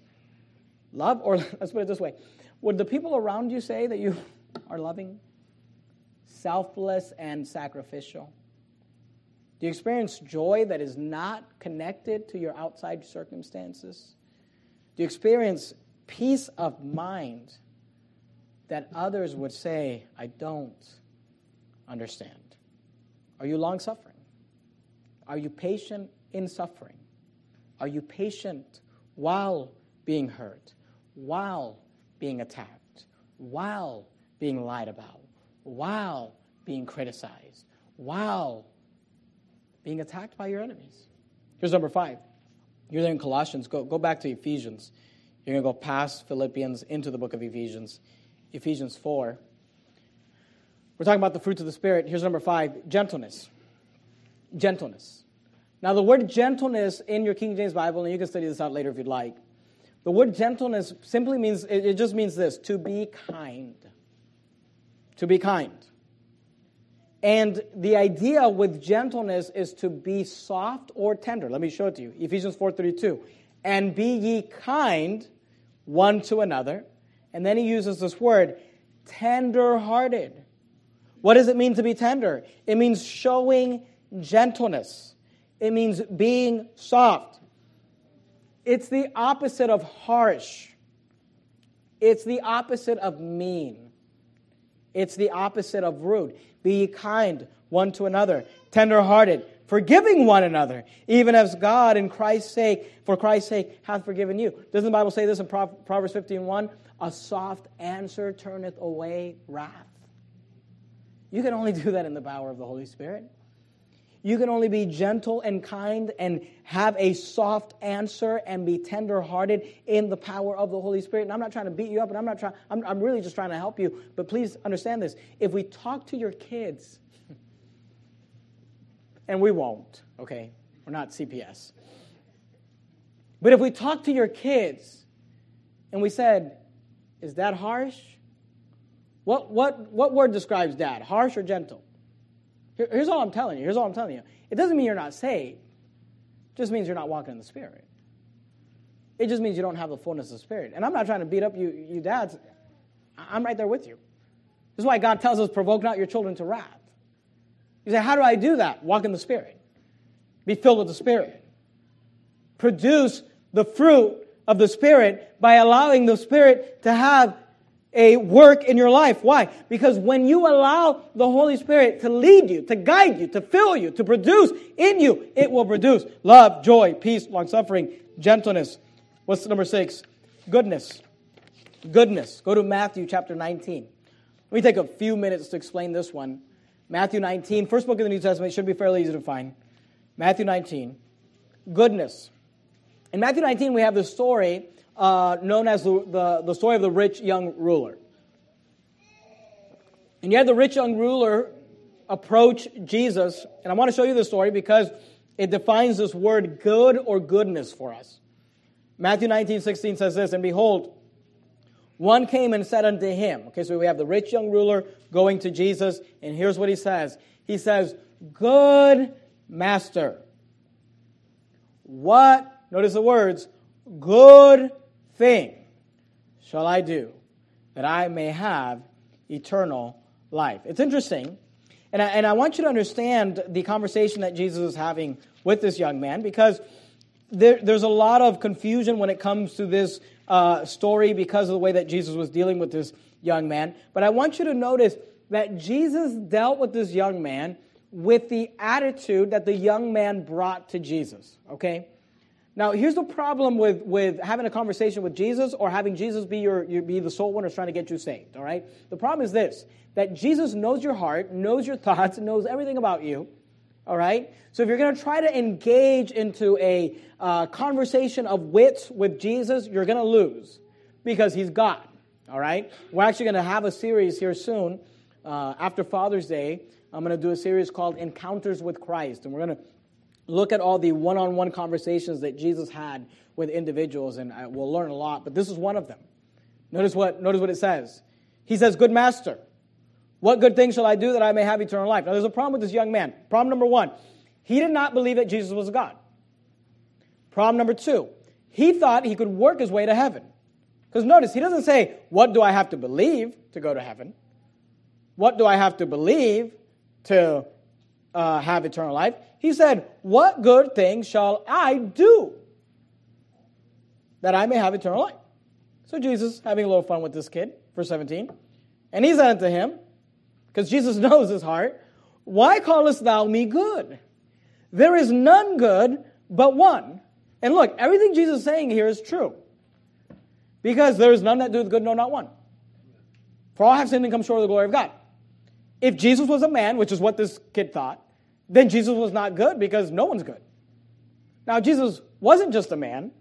love? Or [LAUGHS] let's put it this way Would the people around you say that you [LAUGHS] are loving, selfless, and sacrificial? Do you experience joy that is not connected to your outside circumstances? Do you experience peace of mind that others would say, I don't understand? Are you long suffering? Are you patient in suffering? Are you patient while being hurt, while being attacked, while being lied about, while being criticized, while being attacked by your enemies. Here's number five. You're there in Colossians. Go, go back to Ephesians. You're going to go past Philippians into the book of Ephesians. Ephesians 4. We're talking about the fruits of the Spirit. Here's number five gentleness. Gentleness. Now, the word gentleness in your King James Bible, and you can study this out later if you'd like, the word gentleness simply means, it just means this to be kind. To be kind. And the idea with gentleness is to be soft or tender. Let me show it to you. Ephesians 4:32. And be ye kind one to another. And then he uses this word, tender-hearted. What does it mean to be tender? It means showing gentleness. It means being soft. It's the opposite of harsh. It's the opposite of mean. It's the opposite of rude. Be kind one to another, tenderhearted, forgiving one another, even as God in Christ's sake, for Christ's sake, hath forgiven you. Doesn't the Bible say this in Proverbs 15:1? A soft answer turneth away wrath. You can only do that in the power of the Holy Spirit. You can only be gentle and kind and have a soft answer and be tenderhearted in the power of the Holy Spirit. And I'm not trying to beat you up, and I'm not trying, I'm, I'm really just trying to help you. But please understand this. If we talk to your kids, and we won't, okay? We're not CPS. But if we talk to your kids and we said, Is that harsh? What, what, what word describes dad? Harsh or gentle? Here's all I'm telling you. Here's all I'm telling you. It doesn't mean you're not saved. It just means you're not walking in the Spirit. It just means you don't have the fullness of Spirit. And I'm not trying to beat up you, you dads. I'm right there with you. This is why God tells us, provoke not your children to wrath. You say, how do I do that? Walk in the Spirit. Be filled with the Spirit. Produce the fruit of the Spirit by allowing the Spirit to have a work in your life. Why? Because when you allow the Holy Spirit to lead you, to guide you, to fill you, to produce in you, it will produce love, joy, peace, long suffering, gentleness. What's number six? Goodness. Goodness. Go to Matthew chapter 19. Let me take a few minutes to explain this one. Matthew 19, first book of the New Testament, should be fairly easy to find. Matthew 19. Goodness. In Matthew 19, we have the story uh, known as the, the, the story of the rich young ruler. And have the rich young ruler approach Jesus, and I want to show you this story because it defines this word good or goodness for us. Matthew 19, 16 says this, and behold, one came and said unto him, okay, so we have the rich young ruler going to Jesus, and here's what he says. He says, Good master. What, notice the words, good thing shall I do that I may have eternal life? It's interesting. And I, and I want you to understand the conversation that Jesus is having with this young man because there, there's a lot of confusion when it comes to this uh, story because of the way that Jesus was dealing with this young man. But I want you to notice that Jesus dealt with this young man with the attitude that the young man brought to Jesus, okay? Now, here's the problem with, with having a conversation with Jesus or having Jesus be, your, your, be the soul winner trying to get you saved, all right? The problem is this that Jesus knows your heart, knows your [LAUGHS] thoughts, knows everything about you, all right? So if you're going to try to engage into a uh, conversation of wits with Jesus, you're going to lose because he's God, all right? We're actually going to have a series here soon uh, after Father's Day. I'm going to do a series called Encounters with Christ, and we're going to look at all the one on one conversations that Jesus had with individuals, and uh, we'll learn a lot, but this is one of them. Notice what, notice what it says. He says, Good master, what good thing shall I do that I may have eternal life? Now, there's a problem with this young man. Problem number one, he did not believe that Jesus was God. Problem number two, he thought he could work his way to heaven. Because notice, he doesn't say, What do I have to believe to go to heaven? What do I have to believe to uh, have eternal life? He said, What good thing shall I do that I may have eternal life? So Jesus having a little fun with this kid, verse 17. And he said unto him, because Jesus [LAUGHS] knows his heart, Why callest thou me good? There is none good but one. And look, everything Jesus is saying here is true. Because there is none that doeth good, no, not one. For all have sinned and come short of the glory of God. If Jesus was a man, which is what this kid thought, then Jesus was not good because no one's good. Now, Jesus wasn't just a man,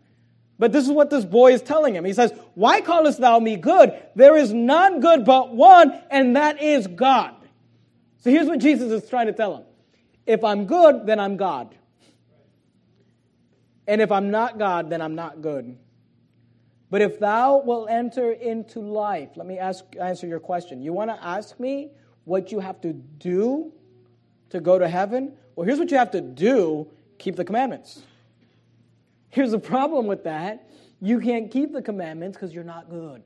but this is what this boy is telling him. He says, Why callest thou me good? There is none good but one, and that is God. So here's what Jesus is trying to tell him If I'm good, then I'm God. And if I'm not God, then I'm not good. But if thou will enter into life, let me ask, answer your question. You want to ask me what you have to do to go to heaven? Well, here's what you have to do keep the commandments. Here's the problem with that you can't keep the commandments because you're not good.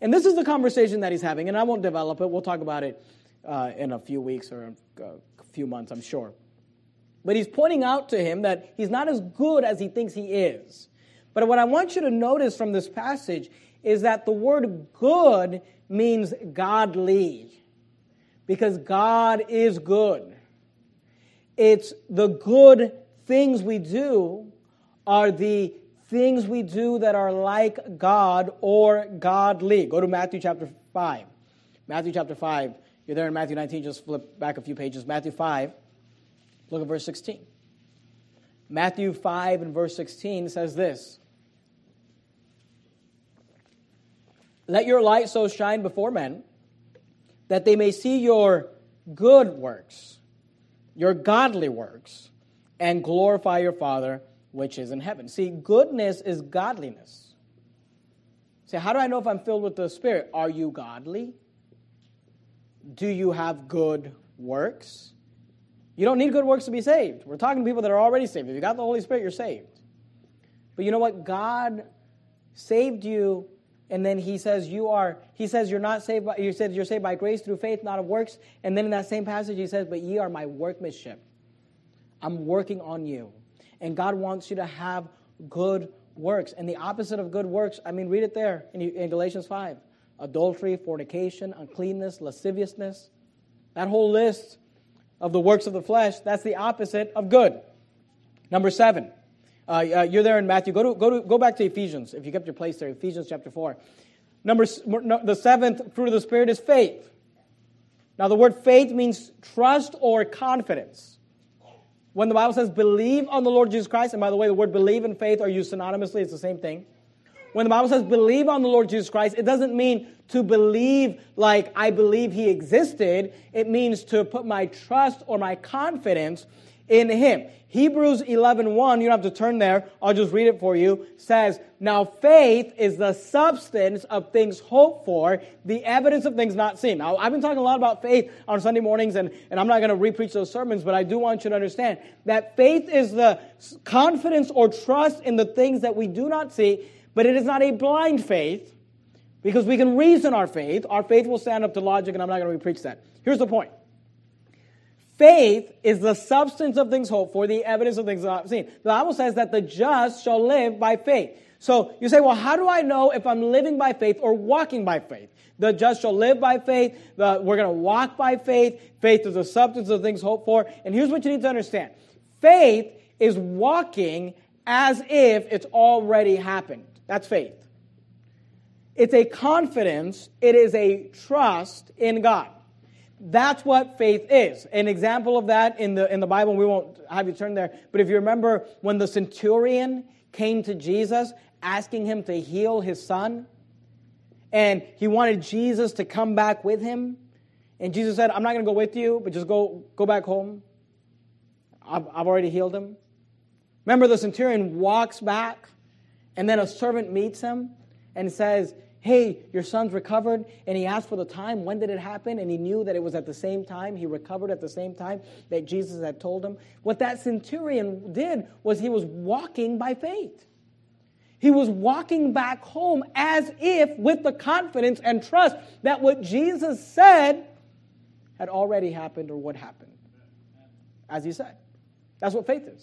And this is the conversation that he's having, and I won't develop it. We'll talk about it uh, in a few weeks or a few months, I'm sure. But he's pointing out to him that he's not as good as he thinks he is. But what I want you to notice from this passage is that the word good means godly because God is good. It's the good things we do are the things we do that are like God or godly. Go to Matthew chapter 5. Matthew chapter 5. You're there in Matthew 19, just flip back a few pages. Matthew 5, look at verse 16. Matthew 5 and verse 16 says this Let your light so shine before men that they may see your good works, your godly works, and glorify your Father which is in heaven. See, goodness is godliness. See, how do I know if I'm filled with the Spirit? Are you godly? Do you have good works? You don't need good works to be saved. We're talking to people that are already saved. If you got the Holy Spirit, you're saved. But you know what? God saved you and then he says you are he says you're not saved by, you said you're saved by grace through faith not of works. And then in that same passage he says but ye are my workmanship. I'm working on you. And god wants you to have good works. And the opposite of good works i mean read it there in, in galatians 5 adultery fornication uncleanness lasciviousness. That whole list of the works of the flesh that's the opposite of good. Number seven uh, uh, you're there in Matthew. Go, to, go, to, go back to Ephesians, if you kept your place there, Ephesians chapter 4. Number, the seventh fruit of the Spirit is faith. Now, the word faith means trust or confidence. When the Bible says believe on the Lord Jesus Christ, and by the way, the word believe and faith are used synonymously, it's the same thing. When the Bible says believe on the Lord Jesus Christ, it doesn't mean to believe like I believe he existed. It means to put my trust or my confidence in him. Hebrews 11:1, 1, you don't have to turn there, I'll just read it for you, says, "Now faith is the substance of things hoped for, the evidence of things not seen." Now, I've been talking a lot about faith on Sunday mornings and, and I'm not going to repreach those sermons, but I do want you to understand that faith is the confidence or trust in the things that we do not see, but it is not a blind faith because we can reason our faith. Our faith will stand up to logic and I'm not going to repreach that. Here's the point. Faith is the substance of things hoped for, the evidence of things not seen. The Bible says that the just shall live by faith. So you say, well, how do I know if I'm living by faith or walking by faith? The just shall live by faith. The, we're going to walk by faith. Faith is the substance of things hoped for. And here's what you need to understand faith is walking as if it's already happened. That's faith. It's a confidence, it is a trust in God. That's what faith is. An example of that in the, in the Bible, we won't have you turn there, but if you remember when the centurion came to Jesus asking him to heal his son, and he wanted Jesus to come back with him, and Jesus said, I'm not going to go with you, but just go, go back home. I've, I've already healed him. Remember, the centurion walks back, and then a servant meets him and says, hey, your son's recovered. And he asked for the time. When did it happen? And he knew that it was at the same time. He recovered at the same time that Jesus had told him. What that centurion did was he was walking by faith. He was walking back home as if with the confidence and trust that what Jesus said had already happened or would happen. As he said. That's what faith is.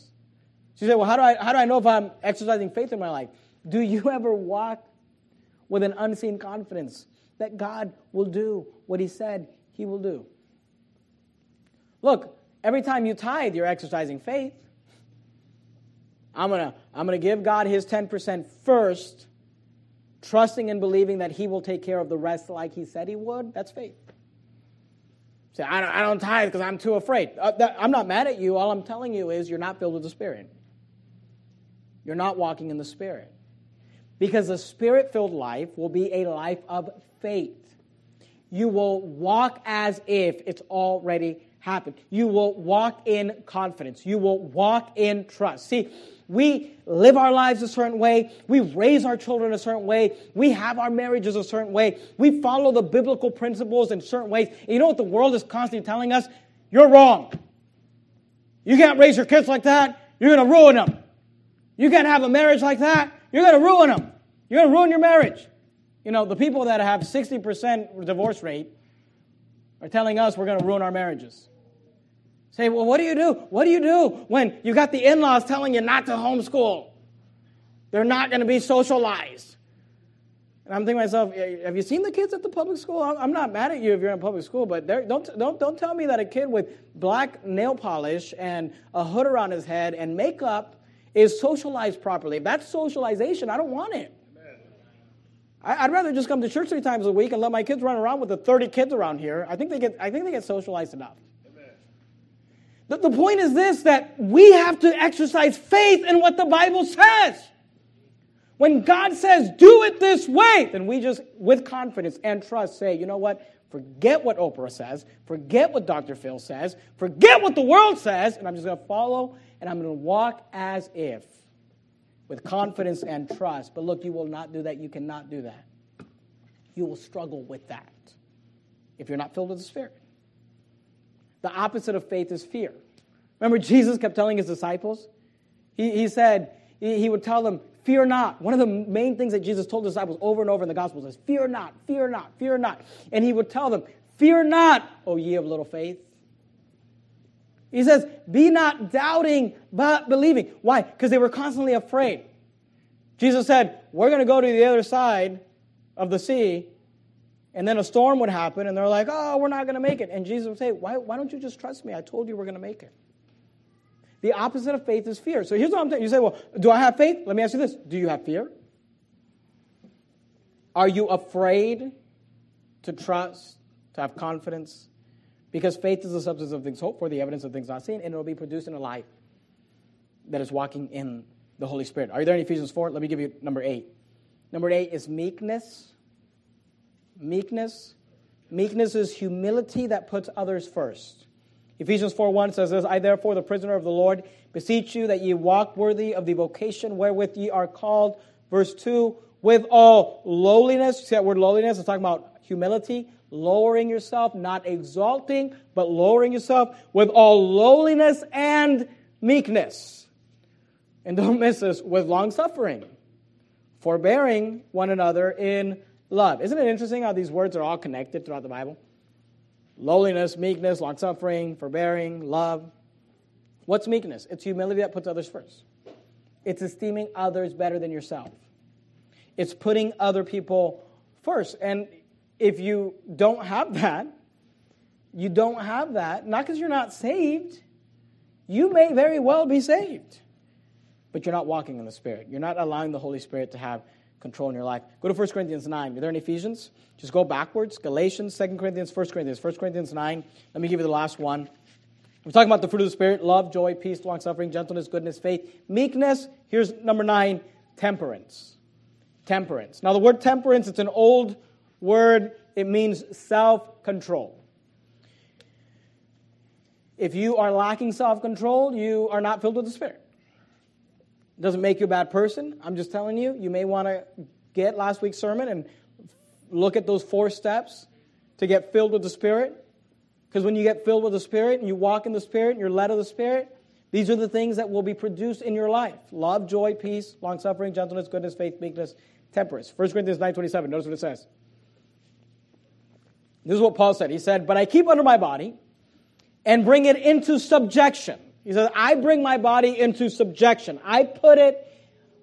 So you say, well, how do I, how do I know if I'm exercising faith in my life? Do you [LAUGHS] ever walk with an unseen confidence that God will do what He said He will do. Look, every time you tithe, you're exercising faith. I'm going to I'm going to give God His 10% first, trusting and believing that He will take care of the rest like He said He would. That's faith. Say, I don't, I don't tithe because I'm too afraid. Uh, that, I'm not mad at you. All I'm telling you is you're not filled with the Spirit. You're not walking in the Spirit. Because a spirit filled life will be a life of faith. You will walk as if it's already happened. You will walk in confidence. You will walk in trust. See, we live our lives a certain way. We raise our children a certain way. We have our marriages a certain way. We follow the biblical principles in certain ways. And you know what the world is constantly telling us? You're wrong. You can't raise your kids like that. You're going to ruin them. You can't have a marriage like that. You're going to ruin them. You're going to ruin your marriage. You know, the people that have 60% divorce rate are telling us we're going to ruin our marriages. Say, well, what do you do? What do you do when you got the in laws telling you not to homeschool? They're not going to be socialized. And I'm thinking to myself, have you seen the kids at the public school? I'm not mad at you if you're in public school, but don't, don't, don't tell me that a kid with black nail polish and a hood around his head and makeup is socialized properly. If that's socialization, I don't want it. I'd rather just come to church three times a week and let my kids run around with the 30 kids around here. I think they get, I think they get socialized enough. The, the point is this that we have to exercise faith in what the Bible says. When God says, do it this way, then we just, with confidence and trust, say, you know what? Forget what Oprah says. Forget what Dr. Phil says. Forget what the world says. And I'm just going to follow and I'm going to walk as if with confidence and trust. But look, you will not do that. You cannot do that. You will struggle with that if you're not filled with the Spirit. The opposite of faith is fear. Remember, [LAUGHS] Jesus kept telling his disciples? He, he said, he, would tell them, Fear not. One of the main things that Jesus told the disciples over and over in the Gospels is, Fear not, fear not, fear not. And he would tell them, Fear not, O ye of little faith. He says, Be not doubting, but believing. Why? Because they were constantly afraid. Jesus said, We're going to go to the other side of the sea. And then a storm would happen, and they're like, Oh, we're not going to make it. And Jesus would say, why, why don't you just trust me? I told you we're going to make it. The opposite of faith is fear. So here's what I'm saying. You say, Well, do I have faith? Let me ask you this Do you have fear? Are you afraid to trust, to have confidence? Because faith is the substance of things hoped for, the evidence of things not seen, and it will be produced in a life that is walking in the Holy Spirit. Are you there in Ephesians 4? Let me give you number eight. Number eight is meekness. Meekness. Meekness is humility that puts others first. Ephesians 4 1 says this I, therefore, the prisoner of the Lord, beseech you that ye walk worthy of the vocation wherewith ye are called. Verse 2 with all lowliness. See that word lowliness? It's talking about humility lowering yourself, not exalting, but lowering yourself with all lowliness and meekness. And don't [LAUGHS] miss this with long suffering, forbearing one another in love. Isn't it interesting how these words are all connected throughout the Bible? lowliness, meekness, long suffering, forbearing, love. What's meekness? It's humility that puts others first. It's esteeming others better than yourself. It's putting other people first. And if you don't have that, you don't have that, not because you're not saved, you may very well be saved, but you're not walking in the Spirit. You're not allowing the Holy Spirit to have control in your life. Go to 1 Corinthians 9. Are there in Ephesians? Just go backwards. Galatians, 2 Corinthians, 1 Corinthians. 1 Corinthians 9. Let me give you the last one. We're talking about the fruit of the Spirit love, joy, peace, long suffering, gentleness, goodness, faith, meekness. Here's number nine temperance. Temperance. Now, the word temperance, it's an old word, it means self control. If you are lacking self control, you are not filled with the Spirit. It doesn't make you a bad person. I'm just telling you, you may want to get last week's sermon and look at those four steps to get filled with the Spirit. Because when you get filled with the Spirit and you walk in the Spirit and you're led of the Spirit, these are the things that will be produced in your life love, joy, peace, long suffering, gentleness, goodness, faith, meekness, temperance. 1 Corinthians 9 27. Notice what it says. This is what Paul said. He said, But I keep under my body and bring it into subjection. He says, I bring my body into subjection. I put it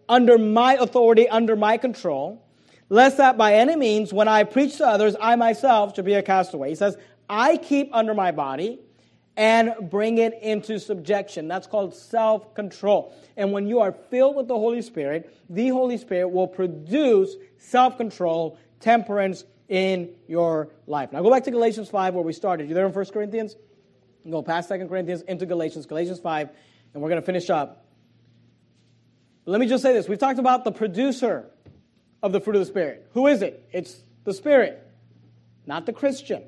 under my authority, under my control, lest that by any means, when I preach to others, I myself should be a castaway. He says, I keep under my body and bring it into subjection. That's called self control. And when you are filled with the Holy Spirit, the Holy Spirit will produce self control, temperance in your life. Now go back to Galatians 5 where we started. You there in 1 Corinthians? Go past 2 Corinthians into Galatians, Galatians 5, and we're going to finish up. But let me just say this. We've talked about the producer of the fruit of the Spirit. Who is it? It's the Spirit, not the Christian.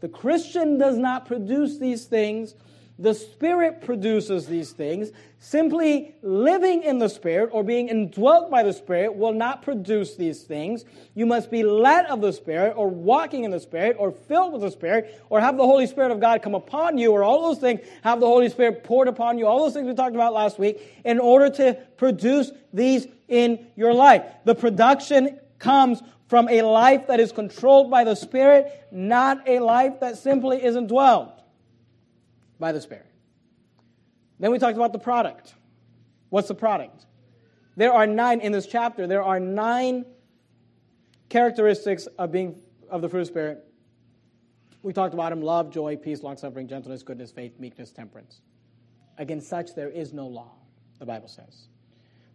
The Christian does not produce these things. The Spirit produces these things. Simply living in the Spirit or being indwelt by the Spirit will not produce these things. You must be led of the Spirit or walking in the Spirit or filled with the Spirit or have the Holy Spirit of God come upon you or all those things, have the Holy Spirit poured upon you, all those things we talked about last week in order to produce these in your life. The production comes from a life that is controlled by the Spirit, not a life that simply isn't dwelled by the Spirit. Then we talked about the product. What's the product? There are nine in this chapter. There are nine characteristics of being of the fruit of the Spirit. We talked about them: love, joy, peace, long suffering, gentleness, goodness, faith, meekness, temperance. Against such there is no law, the Bible says.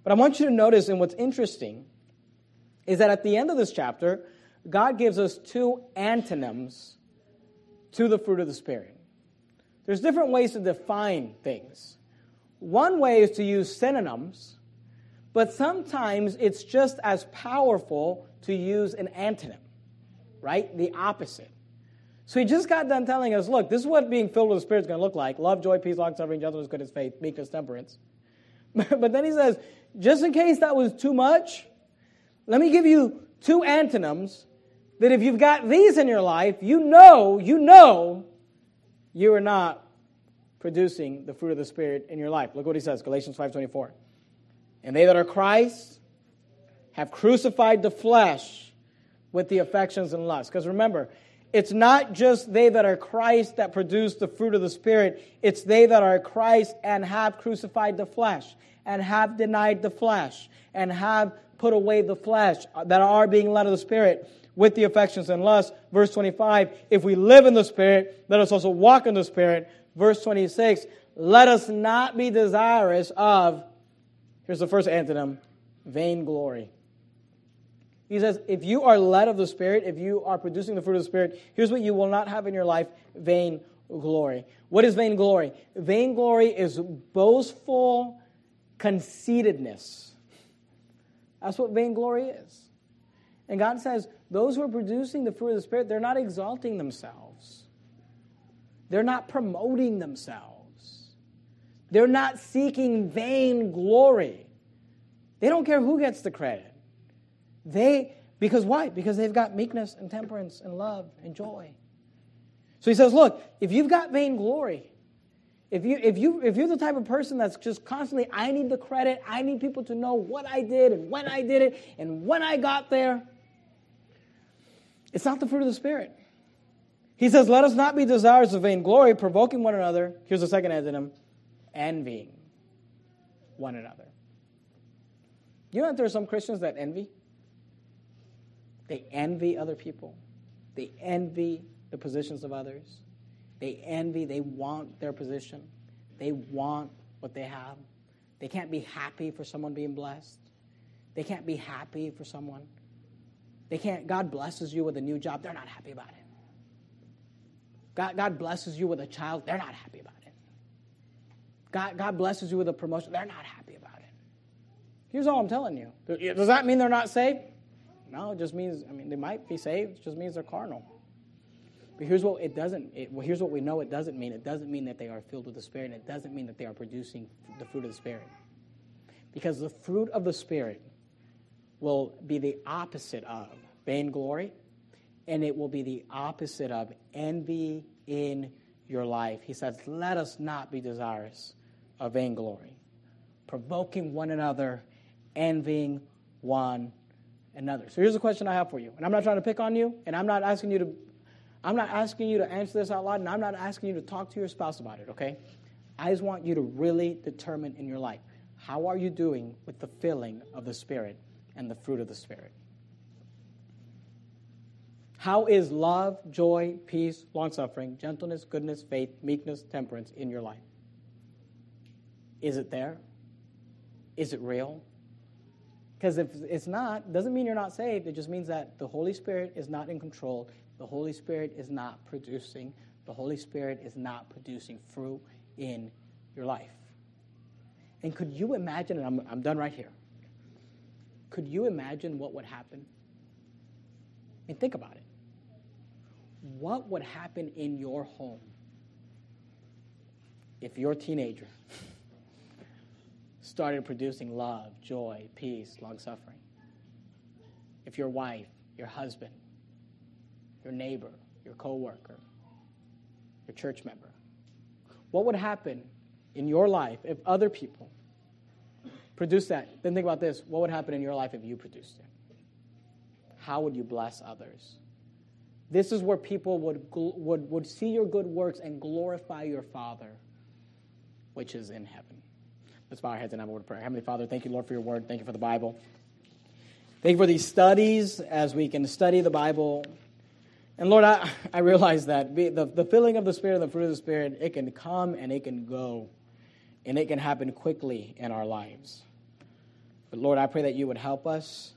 But I want you to notice, and what's interesting is that at the end of this chapter, God gives us two antonyms to the fruit of the Spirit. There's different ways to define things. One way is to use synonyms, but sometimes it's just as powerful to use an antonym, right? The opposite. So he just got done telling us, look, this is what being filled with the Spirit is going to look like love, joy, peace, long suffering, gentleness, goodness, faith, meekness, temperance. [LAUGHS] but then he says, just in case that was too much, let me give you two antonyms that if you've got these in your life, you know, you know, you are not producing the fruit of the Spirit in your life. Look what he says, Galatians 5.24. And they that are Christ have crucified the flesh with the affections and lusts. Because remember, it's not just they that are Christ that produce the fruit of the Spirit, it's they that are Christ and have crucified the flesh, and have denied the flesh, and have put away the flesh, that are being led of the Spirit with the affections and lusts. Verse 25, if we live in the Spirit, let us also walk in the Spirit. Verse 26, let us not be desirous of, here's the first antonym, vainglory. He says, if you are led of the Spirit, if you are producing the fruit of the Spirit, here's what you will not have in your life vain glory. What is vainglory? Vainglory is boastful conceitedness. That's what vainglory is. And God says, those who are producing the fruit of the Spirit, they're not exalting themselves. They're not promoting themselves. They're not seeking vain glory. They don't care who gets the credit. They, because why? Because they've got meekness and temperance and love and joy. So he says, look, if you've got vain glory, if, you, if, you, if you're the type of person that's just constantly, I need the credit, I need people to know what I did and when I did it and when I got there, it's not the fruit of the Spirit. He says, Let us not be desirous of vainglory, provoking one another. Here's the second antonym envying one another. You know that there are some Christians that envy? They envy other people, they envy the positions of others, they envy, they want their position, they want what they have. They can't be happy for someone being blessed. They can't be happy for someone. They can't, God blesses you with a new job, they're not happy about it. God, God blesses you with a child, they're not happy about it. God, God blesses you with a promotion, they're not happy about it. Here's all I'm telling you. Does that mean they're not saved? No, it just means, I mean, they might be saved, it just means they're carnal. But here's what it doesn't, it, well, here's what we know it doesn't mean. It doesn't mean that they are filled with the Spirit, and it doesn't mean that they are producing the fruit of the Spirit. Because the fruit of the Spirit will be the opposite of vainglory, and it will be the opposite of envy in your life. He says, Let us not be desirous of vainglory, provoking one another, envying one another. So here's a question I have for you. And I'm not trying to pick on you, and I'm not asking you to I'm not asking you to answer this out loud, and I'm not asking you to talk to your spouse about it, okay? I just want you to really determine in your life how are you doing with the filling of the Spirit and the fruit of the Spirit? How is love, joy, peace, long suffering, gentleness, goodness, faith, meekness, temperance in your life? Is it there? Is it real? Because if it's not, doesn't mean you're not saved. It just means that the Holy Spirit is not in control. The Holy Spirit is not producing. The Holy Spirit is not producing fruit in your life. And could you imagine, and I'm, I'm done right here, could you imagine what would happen? I mean, think about it what would happen in your home if your teenager started producing love, joy, peace, long suffering? If your wife, your husband, your neighbor, your coworker, your church member, what would happen in your life if other people produced that? Then think about this what would happen in your life if you produced it? How would you bless others? This is where people would, would, would see your good works and glorify your Father, which is in heaven. Let's bow our heads and have a word of prayer. Heavenly Father, thank you, Lord, for your word. Thank you for the Bible. Thank you for these studies as we can study the Bible. And Lord, I, I realize that the, the filling of the Spirit and the fruit of the Spirit, it can come and it can go, and it can happen quickly in our lives. But Lord, I pray that you would help us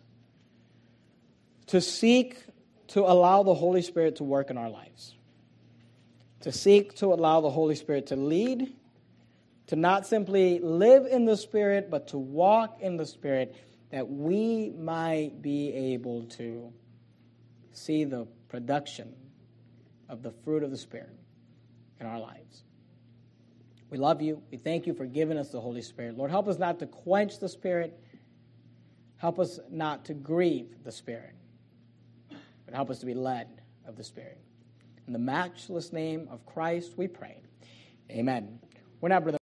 to seek to allow the Holy Spirit to work in our lives, to seek to allow the Holy Spirit to lead, to not simply live in the Spirit, but to walk in the Spirit, that we might be able to see the production of the fruit of the Spirit in our lives. We love you. We thank you for giving us the Holy Spirit. Lord, help us not to quench the Spirit. Help us not to grieve the Spirit but help us to be led of the Spirit. In the matchless name of Christ, we pray. Amen. We're brother.